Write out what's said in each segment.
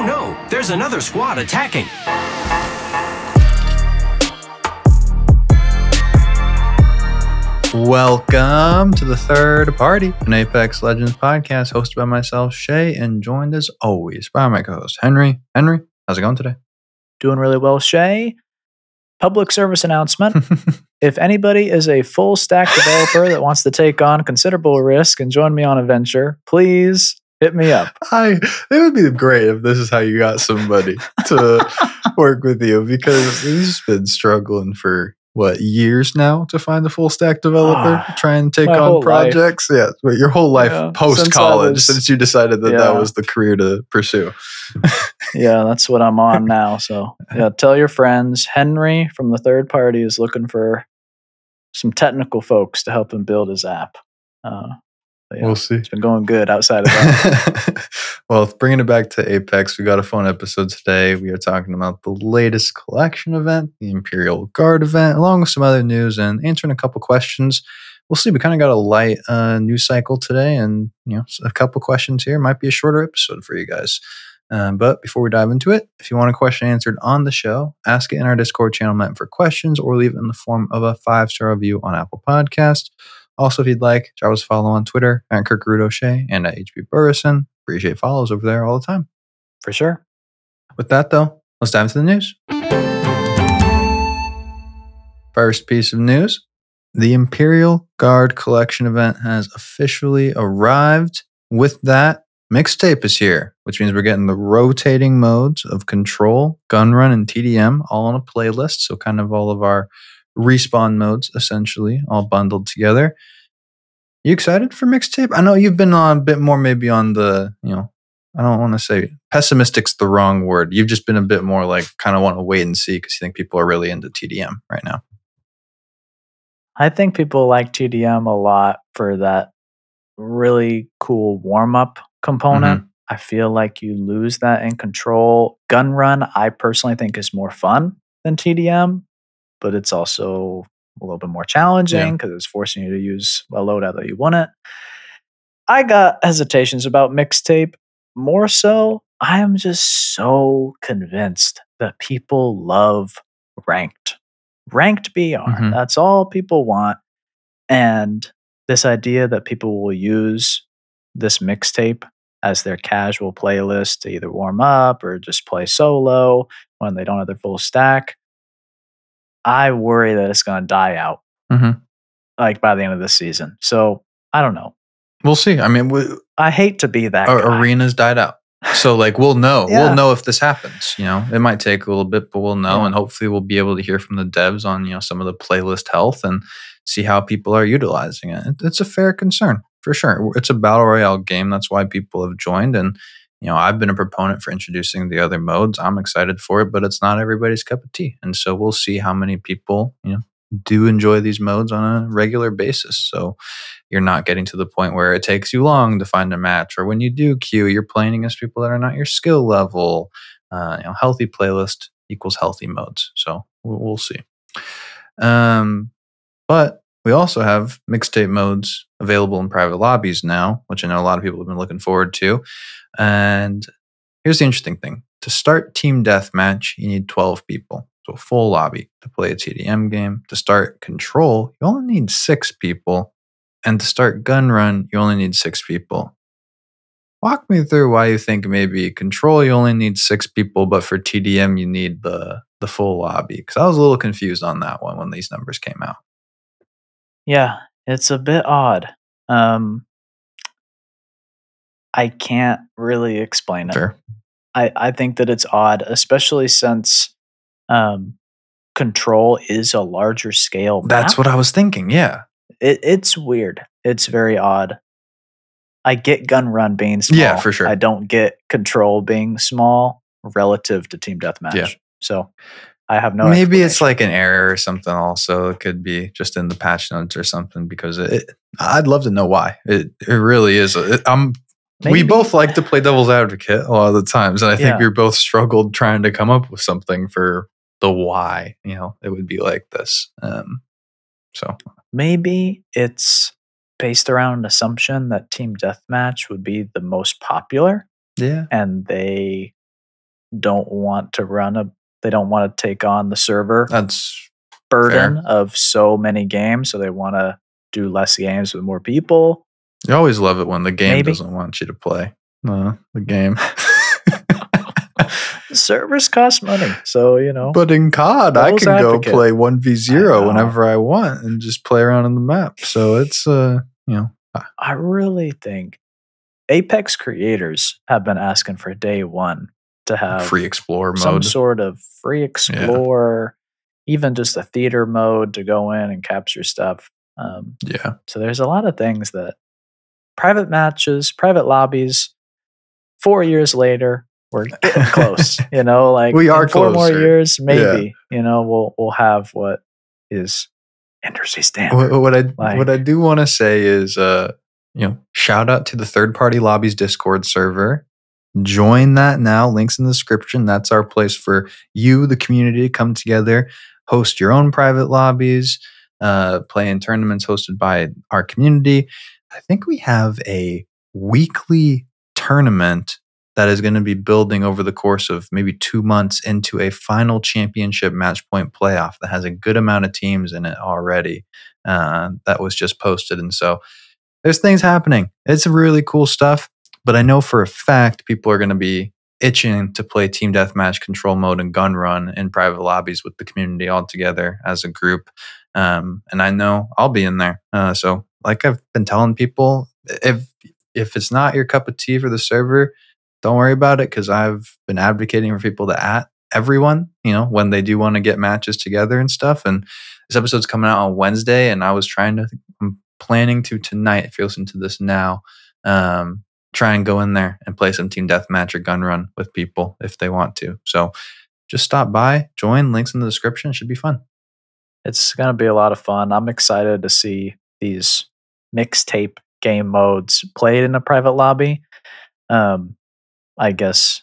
Oh no, there's another squad attacking. Welcome to the third party, an Apex Legends podcast hosted by myself, Shay, and joined as always by my co host, Henry. Henry, how's it going today? Doing really well, Shay. Public service announcement. if anybody is a full stack developer that wants to take on considerable risk and join me on a venture, please hit me up. I it would be great if this is how you got somebody to work with you because he's been struggling for what years now to find a full stack developer Ah, try and take on whole life. projects yeah but your whole life Yeah, post since college was- since you decided that that was the career to pursue Yeah, that's what I'm on now. So, yeah, tell your friends. Henry from the third party is looking for some technical folks to help him build his app. Uh, yeah, we'll see it's been going good outside of that. well, bringing it back to Apex, we got a fun episode today. We are talking about the latest collection event, the Imperial Guard event, along with some other news and answering a couple questions. We'll see. We kind of got a light uh, news cycle today, and you know, a couple questions here might be a shorter episode for you guys. Um, but before we dive into it, if you want a question answered on the show, ask it in our Discord channel meant for questions, or leave it in the form of a five star review on Apple Podcast. Also, if you'd like, drop us a follow on Twitter at Kirk O'Shea and at HB Burrison. Appreciate follows over there all the time. For sure. With that, though, let's dive into the news. First piece of news the Imperial Guard Collection event has officially arrived. With that, Mixtape is here, which means we're getting the rotating modes of Control, Gun Run, and TDM all on a playlist. So, kind of all of our respawn modes essentially all bundled together. You excited for Mixtape? I know you've been on a bit more, maybe on the, you know, I don't want to say pessimistic's the wrong word. You've just been a bit more like kind of want to wait and see because you think people are really into TDM right now. I think people like TDM a lot for that really cool warm up component. Mm-hmm. I feel like you lose that in control. Gun run, I personally think is more fun than TDM, but it's also a little bit more challenging because it's forcing you to use a loadout that you wouldn't. I got hesitations about mixtape. More so, I am just so convinced that people love ranked. Ranked BR. Mhm. That's all people want. And this idea that people will use this mixtape as their casual playlist to either warm up or just play solo when they don't have their full stack. I worry that it's going to die out Mhm. like by the end of this season. So I don't know. We'll see. I mean, we, I hate to be that arenas died out. So like we'll know. Yeah. We'll know if this happens. You know, it might take a little bit, but we'll know, Yeah. and hopefully we'll be able to hear from the devs on you know some of the playlist health and see how people are utilizing it. It- It's a fair concern for sure. It's a battle royale game. That's why people have joined, and you know I've been a proponent for introducing the other modes. I'm excited for it, but it's not everybody's cup of tea, and so we'll see how many people you know do enjoy these modes on a regular basis. So you're not getting to the point where it takes you long to find a match, or when you do queue, you're playing against people that are not your skill level. Uh, you know, healthy playlist equals healthy modes. So we'll, we'll see. Um, but we also have mixtape modes available in private lobbies now, which I know a lot of people have been looking forward to. And here's the interesting thing: to start team deathmatch, you need 12 people. So a full lobby to play a TDM game. To start control, you only need six people. And to start gun run, you only need six people. Walk me through why you think maybe control you only need six people, but for TDM you need the the full lobby. Because I was a little confused on that one when these numbers came out. Yeah, it's a bit odd. Um, I can't really explain it. Fair. I, I think that it's odd, especially since um, Control is a larger scale. That's what I was thinking. Yeah. it, it's weird. It's very odd. I get Gun Run being small. Yeah, for sure. I don't get Control being small relative to Team Deathmatch. Yeah. So I have no. Maybe it's like an error or something. Also, it could be just in the patch notes or something. Because it, I'd love to know why. It it really is. It, I'm. We both like to play devil's advocate a lot of the times, and I think Yeah. we both struggled trying to come up with something for the why. You know, it would be like this. Um, so maybe it's based around an assumption that Team Deathmatch would be the most popular, yeah, and they don't want to run a they don't want to take on the server That's burden of so many games, so they want to do less games with more people. you always love it when the game Maybe. doesn't want you to play. Uh, the game. Servers cost money, so you know. But in COD, I can go play one v zero whenever I want and just play around on the map. So it's uh, you know, I really think Apex creators have been asking for day one to have free explore some mode. sort of free explore, even just a theater mode to go in and capture stuff. Um, yeah, so there's a lot of things that private matches, private lobbies. Four years later, we're getting close. You know, like We are four more years, maybe. You know, we'll we'll have what is industry standard. what, what I Like- what I do want to say is, uh, you know, shout out to the third party lobbies Discord server. Join that now. Links in the description. That's our place for you, the community, to come together, host your own private lobbies, uh, play in tournaments hosted by our community. I think we have a weekly tournament that is going to be building over the course of maybe two months into a final championship match point playoff that has a good amount of teams in it already. Uh, that was just posted. And so there's things happening. It's really cool stuff. But I know for a fact people are going to be itching to play team deathmatch control mode and gun run in private lobbies with the community all together as a group. Um, and I know I'll be in there. Uh, so, like I've been telling people, if if it's not your cup of tea for the server, don't worry about it because I've been advocating for people to at everyone, you know, when they do want to get matches together and stuff. And this episode's coming out on Wednesday, and I was trying to, I'm planning to tonight, if you listen to this now, um, try and go in there and play some team deathmatch or gun run with people if they want to. So just stop by, join, links in the description. It should be fun. it's going to be a lot of fun. I'm excited to see these mixtape game modes played in a private lobby. Um, I guess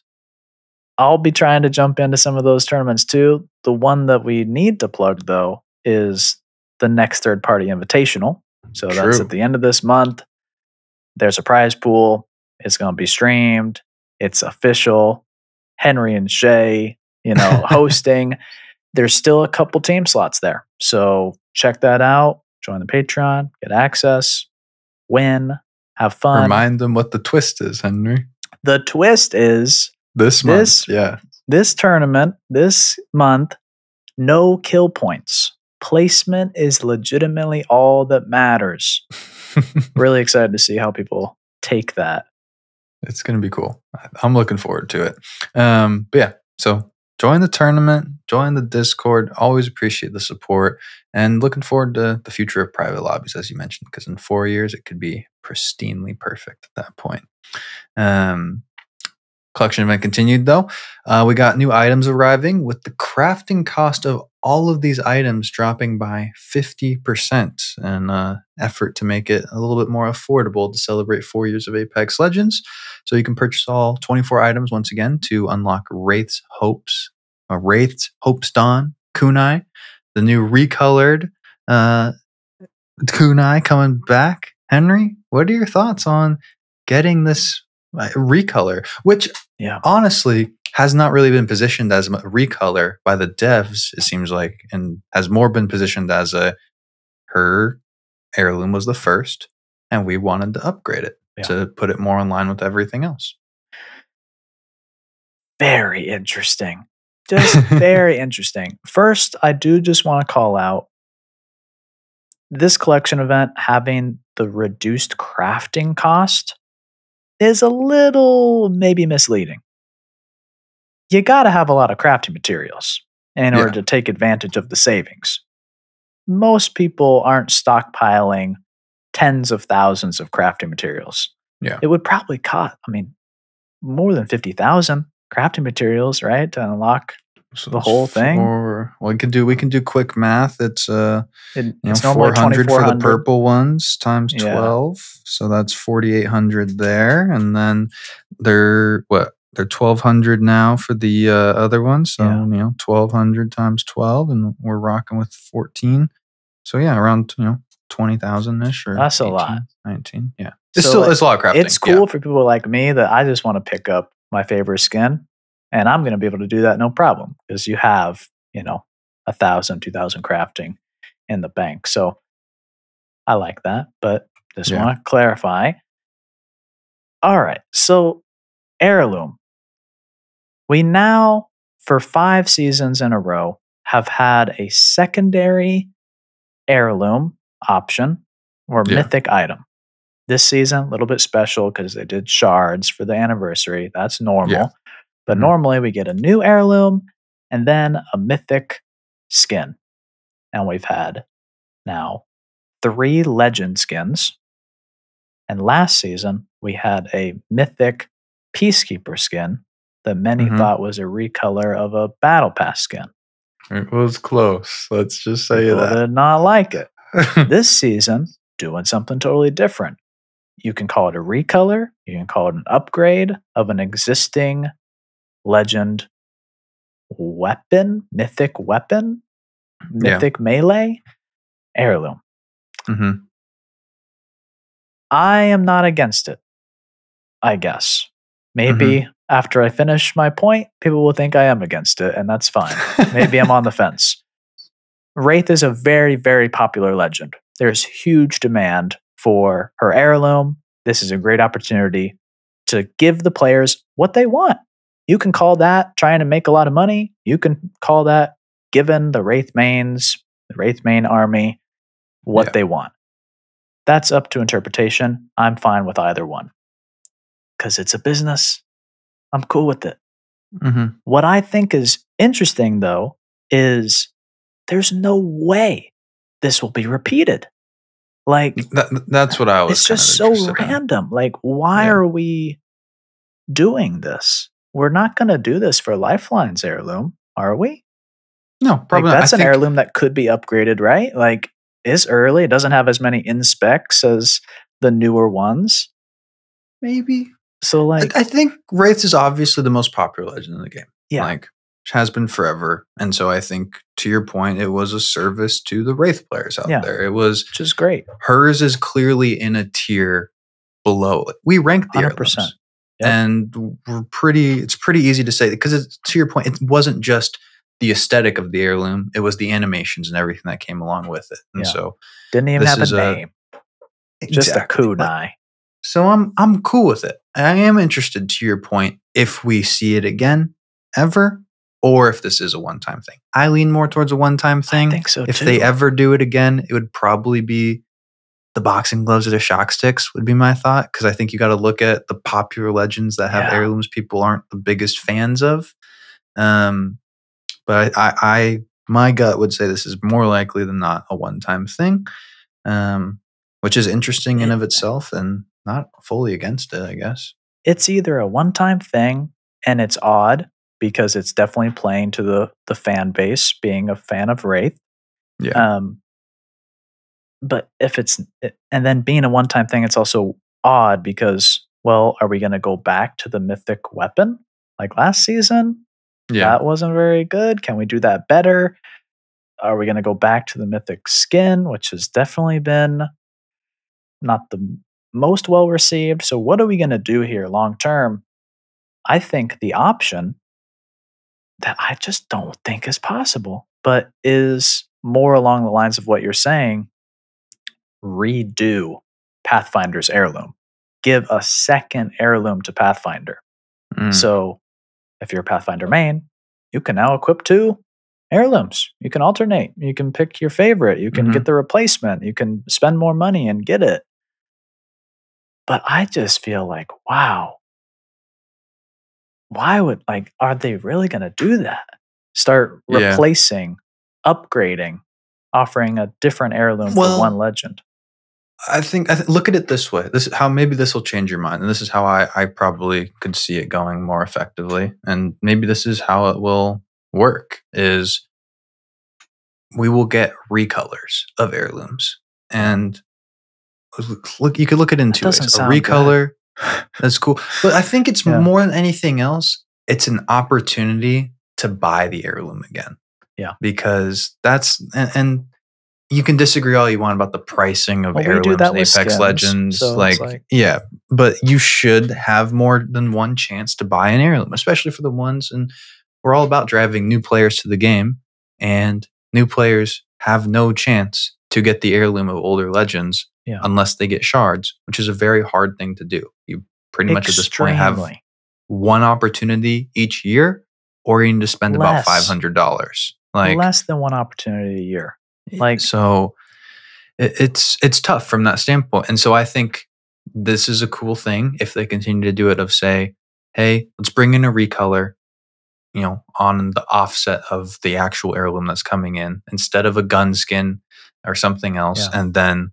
I'll be trying to jump into some of those tournaments too. The one that we need to plug though is the next third party invitational. So that's at the end of this month. There's a prize pool. It's going to be streamed. It's official. Henry and Shay, you know, hosting there's still a couple team slots there. So check that out. Join the Patreon, get access, win, have fun. Remind them what the twist is, Henry. the twist is This month. This- yeah. this tournament, this month, no kill points. Placement is legitimately all that matters. Really excited to see how people take that. It's going to be cool. I'm looking forward to it. Um, but yeah, so join the tournament, join the Discord. Always appreciate the support and looking forward to the future of private lobbies, as you mentioned, because in four years it could be pristinely perfect at that point. Um, collection event continued though. Uh, we got new items arriving with the crafting cost of all of these items dropping by 50% in uh, effort to make it a little bit more affordable to celebrate four years of Apex Legends. So you can purchase all 24 items once again to unlock Wraith's Hopes, uh, Wraith's Hopes Dawn, Kunai, the new recolored uh, Kunai coming back. Henry, what are your thoughts on getting this uh, recolor, which Yeah. honestly has not really been positioned as a recolor by the devs, it seems like, and has more been positioned as a her heirloom was the first, and we wanted to upgrade it Yeah. to put it more in line with everything else. Very interesting. Just very interesting. First, I do just want to call out this collection event having the reduced crafting cost is a little maybe misleading. You got to have a lot of crafting materials in order Yeah. to take advantage of the savings. Most people aren't stockpiling tens of thousands of crafting materials. Yeah. It would probably cost, I mean, more than 50,000 crafting materials, right? To unlock So The whole thing? four- well, we can do we can do quick math. It's uh it, you know, it's 400 for the purple ones times Yeah. 12 so that's 4800 there and then they're what they're 1200 now for the uh, other one so Yeah. you know 1200 times 12 and we're rocking with 14 so yeah around you know 20000 ish or That's a lot. 19 yeah it's So, still like, it's a lot of crafting It's cool for people like me that I just want to pick up my favorite skin. And I'm going to be able to do that no problem because you have, you know, a thousand, two thousand crafting in the bank. So I like that, but just Yeah. want to clarify. All right. So heirloom. We now, for five seasons in a row, have had a secondary heirloom option or Yeah. mythic item. This season, a little bit special because they did shards for the anniversary. That's normal. Yeah. But Mhm. normally we get a new heirloom and then a mythic skin. And we've had now three legend skins. And last season, we had a mythic peacekeeper skin that many Mhm. thought was a recolor of a battle pass skin. It was close. Let's just say People that. did not like it. this season, doing something totally different. You can call it a recolor, you can call it an upgrade of an existing legend weapon, mythic weapon, Yeah. mythic melee, heirloom. Mm-hmm. I am not against it, I guess. Maybe mm-hmm. after I finish my point, people will think I am against it, and that's fine. Maybe I'm on the fence. Wraith is a very, very popular legend. There's huge demand for her heirloom. This is a great opportunity to give the players what they want. You can call that trying to make a lot of money. You can call that giving the Wraith mains, the Wraith main army, what Yeah. they want. That's up to interpretation. I'm fine with either one because it's a business. I'm cool with it. hmm What I think is interesting, though, is there's no way this will be repeated. Like, That, that's what I was. it's just so interested in. random. Like, why Yeah. are we doing this? We're not going to do this for Lifeline's heirloom, are we? No, probably not. that's an think- heirloom that could be upgraded, right? Like, is early. It doesn't have as many inspects as the newer ones. Maybe. So, like, I, I think Wraith is obviously the most popular legend in the game. Yeah. Like, has been forever. And so I think, to your point, it was a service to the Wraith players out Yeah. there. It was which is great. hers is clearly in a tier below it. We ranked the 100%. heirlooms. Yep. And we're pretty, it's pretty easy to say because it's to your point, it wasn't just the aesthetic of the heirloom, it was the animations and everything that came along with it. And Yeah. so, Didn't even have a a- name, just Exactly. a kunai. So I'm I'm cool with it. I am interested to your point if we see it again ever or if this is a one-time thing. I lean more towards a one-time thing. I think so if too. they ever do it again, it would probably be the boxing gloves or the shock sticks would be my thought because I think you got to look at the popular legends that have Yeah. heirlooms people aren't the biggest fans of. Um, but I, I, I my gut would say this is more likely than not a one-time thing, um, which is interesting in of itself and not fully against it, I guess. it's either a one-time thing and it's odd because it's definitely playing to the the fan base being a fan of Wraith. Yeah. Um, but if it's and then being a one-time thing, it's also odd because well, are we going to go back to the mythic weapon like last season? Yeah. That wasn't very good. Can we do that better? Are we going to go back to the mythic skin, which has definitely been not the most well received? So, what are we going to do here long term? I think the option that I just don't think is possible, but is more along the lines of what you're saying redo Pathfinder's heirloom. Give a second heirloom to Pathfinder. Mm. So if you're a Pathfinder main, you can now equip two heirlooms. You can alternate. You can pick your favorite. You can Mhm. get the replacement. You can spend more money and get it. But I just feel like, wow. Why would like are they really going to do that? Start Yeah. replacing, upgrading, offering a different heirloom Well, for one legend. I think I th- look at it this way. This is how maybe this will change your mind, and this is how I I probably could see it going more effectively, and maybe this is how it will work. Is we will get recolors of heirlooms, and look, you could look at it in two ways. A sound good. recolor, that's cool, but I think it's Yeah. more than anything else. It's an opportunity to buy the heirloom again. Yeah. because that's and. and you can disagree all you want about the pricing of Well, heirlooms and Apex skins, Legends. so like, like- yeah, but you should have more than one chance to buy an heirloom, especially for the ones. And we're all about driving new players to the game, and new players have no chance to get the heirloom of older legends Yeah. unless they get shards, which is a very hard thing to do. You pretty much at this point have one opportunity each year, or you need to spend about five hundred dollars. Like less than one opportunity a year. Eh, like- so, it, it's it's tough from that standpoint. And so I think this is a cool thing if they continue to do it. Of say, hey, let's bring in a recolor, you know, on the offset of the actual heirloom that's coming in instead of a gun skin or something else, Yeah. and then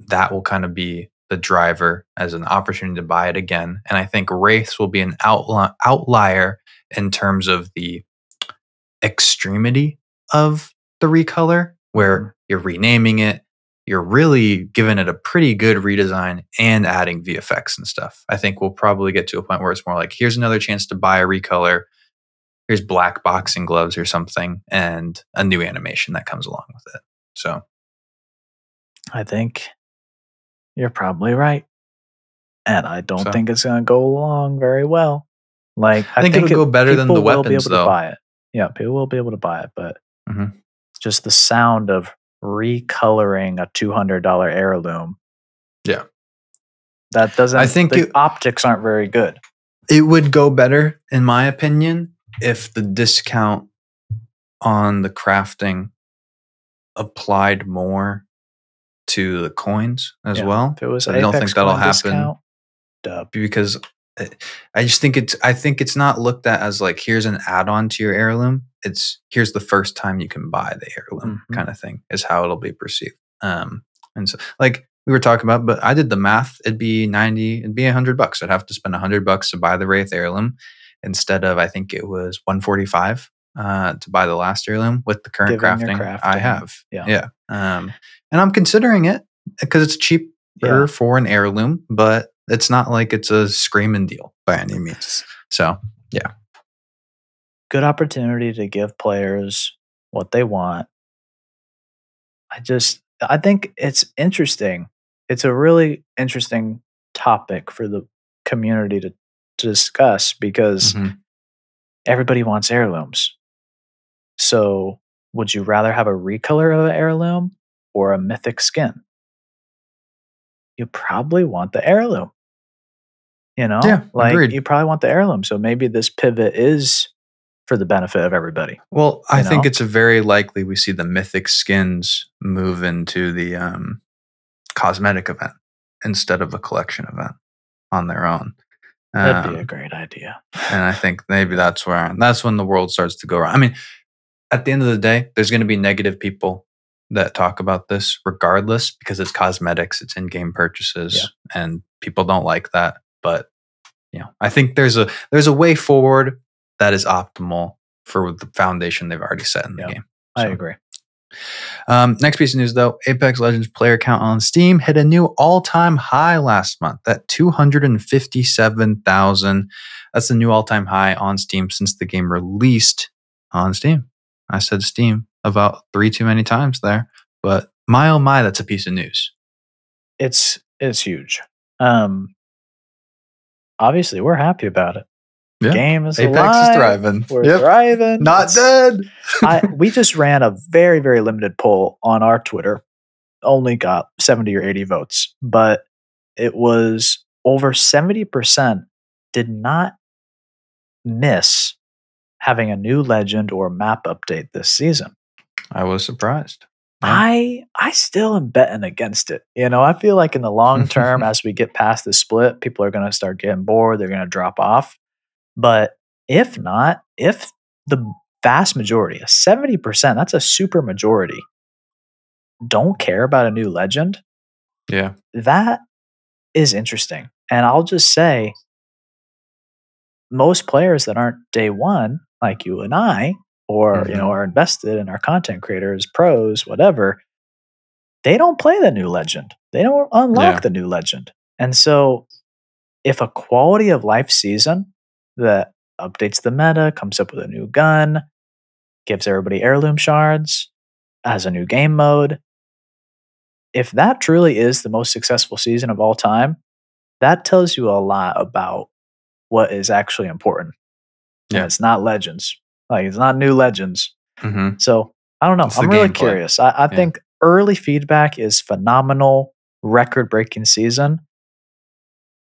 that will kind of be the driver as an opportunity to buy it again. And I think Wraiths will be an outli- outlier in terms of the extremity of the recolor, where Mhm. you're renaming it, you're really giving it a pretty good redesign and adding VFX and stuff. I think we'll probably get to a point where it's more like, here's another chance to buy a recolor. Here's black boxing gloves or something, and a new animation that comes along with it. So I think you're probably right. And I don't So- think it's going to go along very well. Like I think it'll go better than the people will be weapons, able to though. buy it. Yeah, people will be able to buy it, but Mhm. just the sound of recoloring a two hundred dollar heirloom. Yeah. that doesn't. I think the it- optics aren't very good. it would go better, in my opinion, if the discount on the crafting applied more to the coins as Yeah. well. If it was, I don't think that'll happen. discount, because I- I just think it's I think it's not looked at as like here's an add-on to your heirloom. It's here's the first time you can buy the heirloom Mhm. kind of thing is how it'll be perceived. Um, and so like we were talking about, but I did the math. It'd be ninety. It'd be a hundred bucks. I'd have to spend a hundred bucks to buy the wraith heirloom instead of I think it was one forty-five uh, to buy the last heirloom with the current your crafting, I have. yeah. yeah. Um, and I'm considering it because it's cheaper Yeah. for an heirloom, but it's not like it's a screaming deal by any means. So yeah. good opportunity to give players what they want. I just I think it's interesting. It's a really interesting topic for the community to, to discuss because mhm. everybody wants heirlooms. So, would you rather have a recolor of an heirloom or a mythic skin? You probably want the heirloom. You know, Yeah, like agreed. you probably want the heirloom. So maybe this pivot is for the benefit of everybody. well, I think know? it's a very likely we see the mythic skins move into the um, cosmetic event instead of a collection event on their own. That'd be a Um, great idea. and I think maybe that's where that's when the world starts to go around. I mean, at the end of the day, there's going to be negative people that talk about this regardless because it's cosmetics, it's in-game purchases, and people don't like that. But you know, I think there's a there's a way forward that is optimal for the foundation they've already set in the Yeah. game. I agree. um, next piece of news, though Apex Legends player count on Steam hit a new all time high last month at 257,000. That's the new all time high on Steam since the game released on Steam. I said Steam about three too many times there, but my oh my, that's a piece of news. It's it's huge. Um, obviously, we're happy about it. Yeah. Game is Apex alive. is thriving. We're Yep. thriving. Not It's- dead. I, we just ran a very very limited poll on our Twitter. Only got seventy or eighty votes, but it was over seventy percent did not miss having a new legend or map update this season. I was surprised. Yeah. I I still am betting against it. You know, I feel like in the long term, as we get past the split, people are going to start getting bored. They're going to drop off. But if not, if the vast majority, a seventy percent, that's a super majority, don't care about a new legend, Yeah. that is interesting. And I'll just say, most players that aren't day one, like you and I, or you know, mm-hmm. are invested in our content creators, pros, whatever, they don't play the new legend. They don't unlock Yeah. the new legend. And so, if a quality of life season that updates the meta, comes up with a new gun, gives everybody heirloom shards, has a new game mode, if that truly is the most successful season of all time, that tells you a lot about what is actually important. And Yeah. it's not legends. Like it's not new legends. hmm So I don't know. It's I'm really curious. I, I Yeah. think early feedback is phenomenal, record breaking season.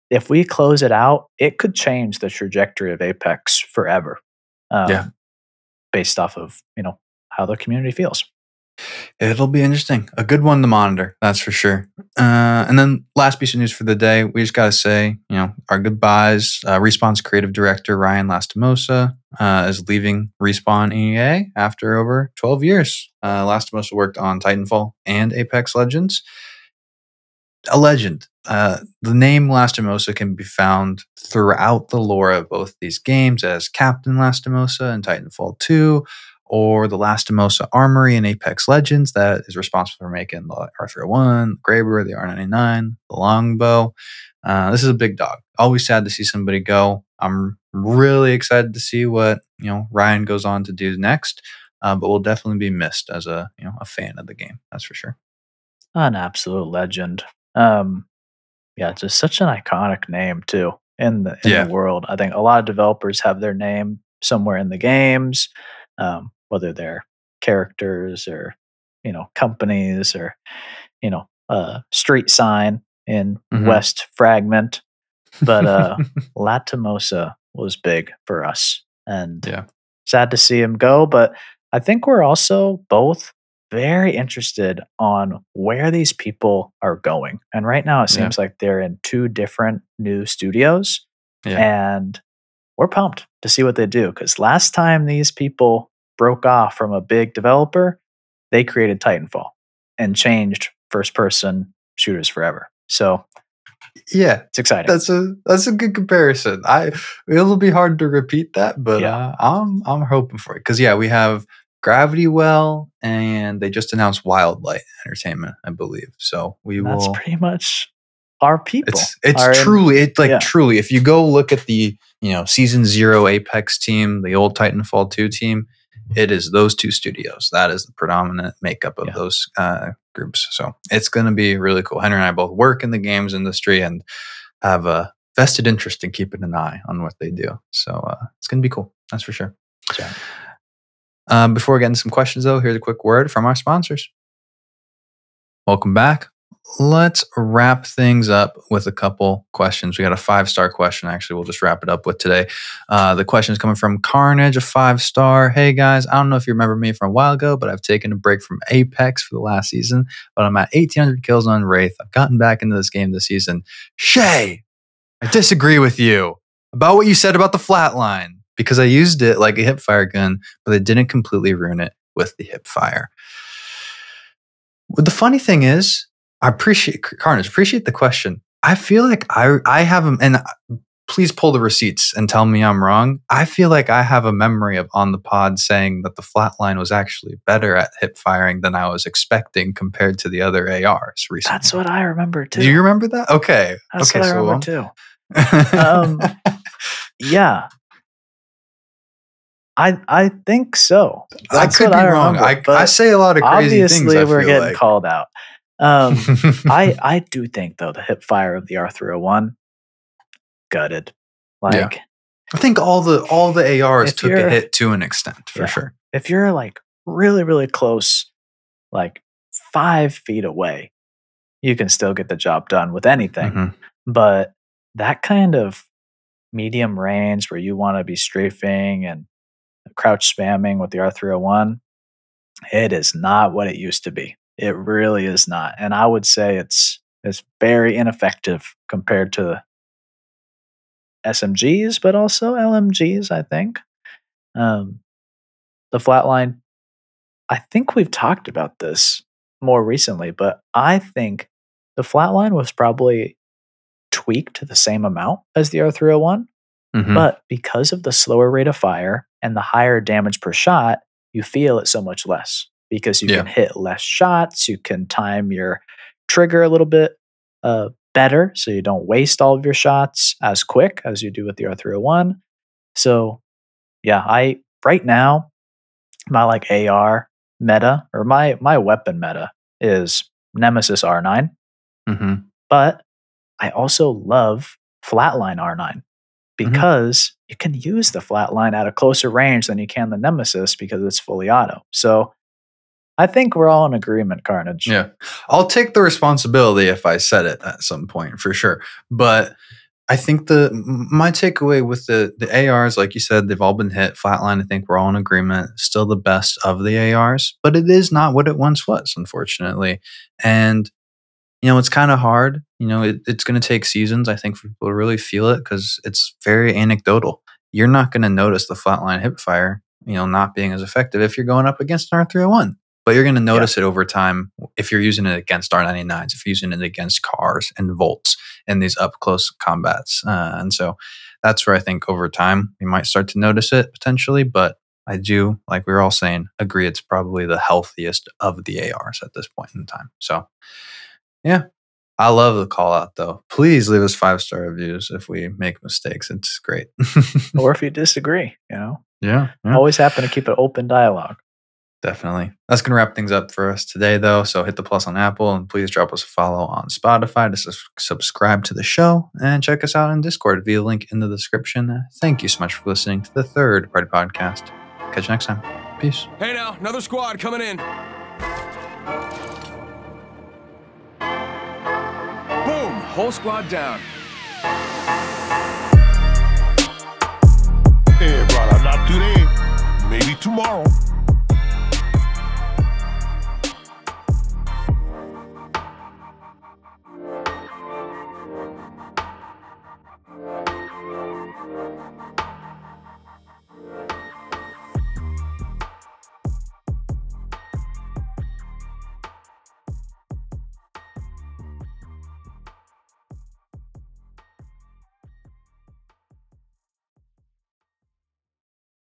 If we close it out, it could change the trajectory of Apex forever. Um, Yeah. Based off of, you know, how the community feels. It'll be interesting. A good one to monitor, that's for sure. Uh, and then last piece of news for the day, we just got to say, you know, our goodbyes. Uh, Respawn's creative director Ryan Lastimosa uh, is leaving Respawn EA after over 12 years. Uh, Lastimosa worked on Titanfall and Apex Legends. A legend. Uh, the name Lastimosa can be found throughout the lore of both these games as Captain Lastimosa in Titanfall 2, or the Lastimosa Armory in Apex Legends that is responsible for making the R301, the Graber, the R99, the Longbow. Uh, this is a big dog. Always sad to see somebody go. I'm really excited to see what you know Ryan goes on to do next, uh, but will definitely be missed as a you know a fan of the game. That's for sure. An absolute legend. Um, yeah, it's just such an iconic name too in the in Yeah. the world. I think a lot of developers have their name somewhere in the games, um, whether they're characters or you know companies or you know a street sign in Mhm. West Fragment. But uh, Lastimosa was big for us, and Yeah. sad to see him go. But I think we're also both very interested on where these people are going. And right now, it Yeah. seems like they're in two different new studios, yeah, and we're pumped to see what they do. Because last time these people broke off from a big developer, they created Titanfall and changed first person shooters forever. So yeah. it's exciting. That's a that's a good comparison. I it'll be hard to repeat that, but Yeah. uh, I'm I'm hoping for it because yeah, we have Gravity Well and they just announced Wildlight Entertainment, I believe. So we That's will. pretty much our people. It's it's in- truly it like yeah. truly. If you go look at the you know season zero Apex team, the old Titanfall two team, it is those two studios. That is the predominant makeup of Yeah. those uh, groups. So it's going to be really cool. Henry and I both work in the games industry and have a vested interest in keeping an eye on what they do. So uh, it's going to be cool. That's for sure. So, Um, before we get into some questions, though, here's a quick word from our sponsors. Welcome back. Let's wrap things up with a couple questions. We got a five star question. Actually, we'll just wrap it up with today. Uh, the question is coming from Carnage, a five star. Hey guys, I don't know if you remember me from a while ago, but I've taken a break from Apex for the last season. But I'm at 1,800 kills on Wraith. I've gotten back into this game this season. Shay, I disagree with you about what you said about the flatline because I used it like a hip fire gun, but I didn't completely ruin it with the hip fire. The funny thing is, I appreciate Carnage. Appreciate the question. I feel like I I have them, and uh, please pull the receipts and tell me I'm wrong. I feel like I have a memory of on the pod saying that the flatline was actually better at hip firing than I was expecting compared to the other ARs recently. that's what I remember too. Do you remember that? Okay. That's okay. what I so remember too. um, Yeah, I I think so. I could be I wrong. remember, I, I say a lot of crazy things. Obviously, we're getting like. called out. Um, I I do think though the hip fire of the R301 gutted. Like Yeah. I think all the all the ARs took a hit to an extent for Yeah. sure. if you're like really really close, like five feet away, you can still get the job done with anything. Mhm. But that kind of medium range where you want to be strafing and crouch spamming with the R301, it is not what it used to be. It really is not. And I would say it's it's very ineffective compared to SMGs, but also LMGs, I think. Um, the flatline, I think we've talked about this more recently, but I think the flatline was probably tweaked to the same amount as the R301, Mhm. but because of the slower rate of fire and the higher damage per shot, you feel it so much less because you Yeah. can hit less shots, you can time your trigger a little bit uh, better so you don't waste all of your shots as quick as you do with the R301. So, yeah, I right now my like AR meta or my my weapon meta is Nemesis R9 Mhm. but I also love flatline R9 Mm-hmm. because you can use the flatline at a closer range than you can the Nemesis because it's fully auto. So I think we're all in agreement, Carnage. Yeah. I'll take the responsibility if I said it at some point for sure. But I think the my takeaway with the the ARs, like you said, they've all been hit. Flatline, I think we're all in agreement. Still the best of the ARs, but it is not what it once was, unfortunately. And you know, it's kind of hard. You know, it, it's going to take seasons, I think, for people to really feel it because it's very anecdotal. You're not going to notice the flatline hip fire, you know, not being as effective if you're going up against an R301 but you're going to notice it over time if you're using it against R99s, if you're using it against cars and volts in these up close combats. Uh, and so that's where I think over time you might start to notice it potentially. But I do, like we were all saying, agree it's probably the healthiest of the ARs at this point in time. So yeah. I love the call out though. Please leave us five star reviews if we make mistakes. It's great. or if you disagree, you know, yeah, yeah. always happen to keep an open dialogue. Definitely. That's going to wrap things up for us today, though. So hit the plus on Apple and please drop us a follow on Spotify to sus- subscribe to the show and check us out on Discord via link in the description. Thank you so much for listening to the third party podcast. Catch you next time. Peace. Hey now, another squad coming in. Boom! Whole squad down. Hey, brother, not today. Maybe tomorrow.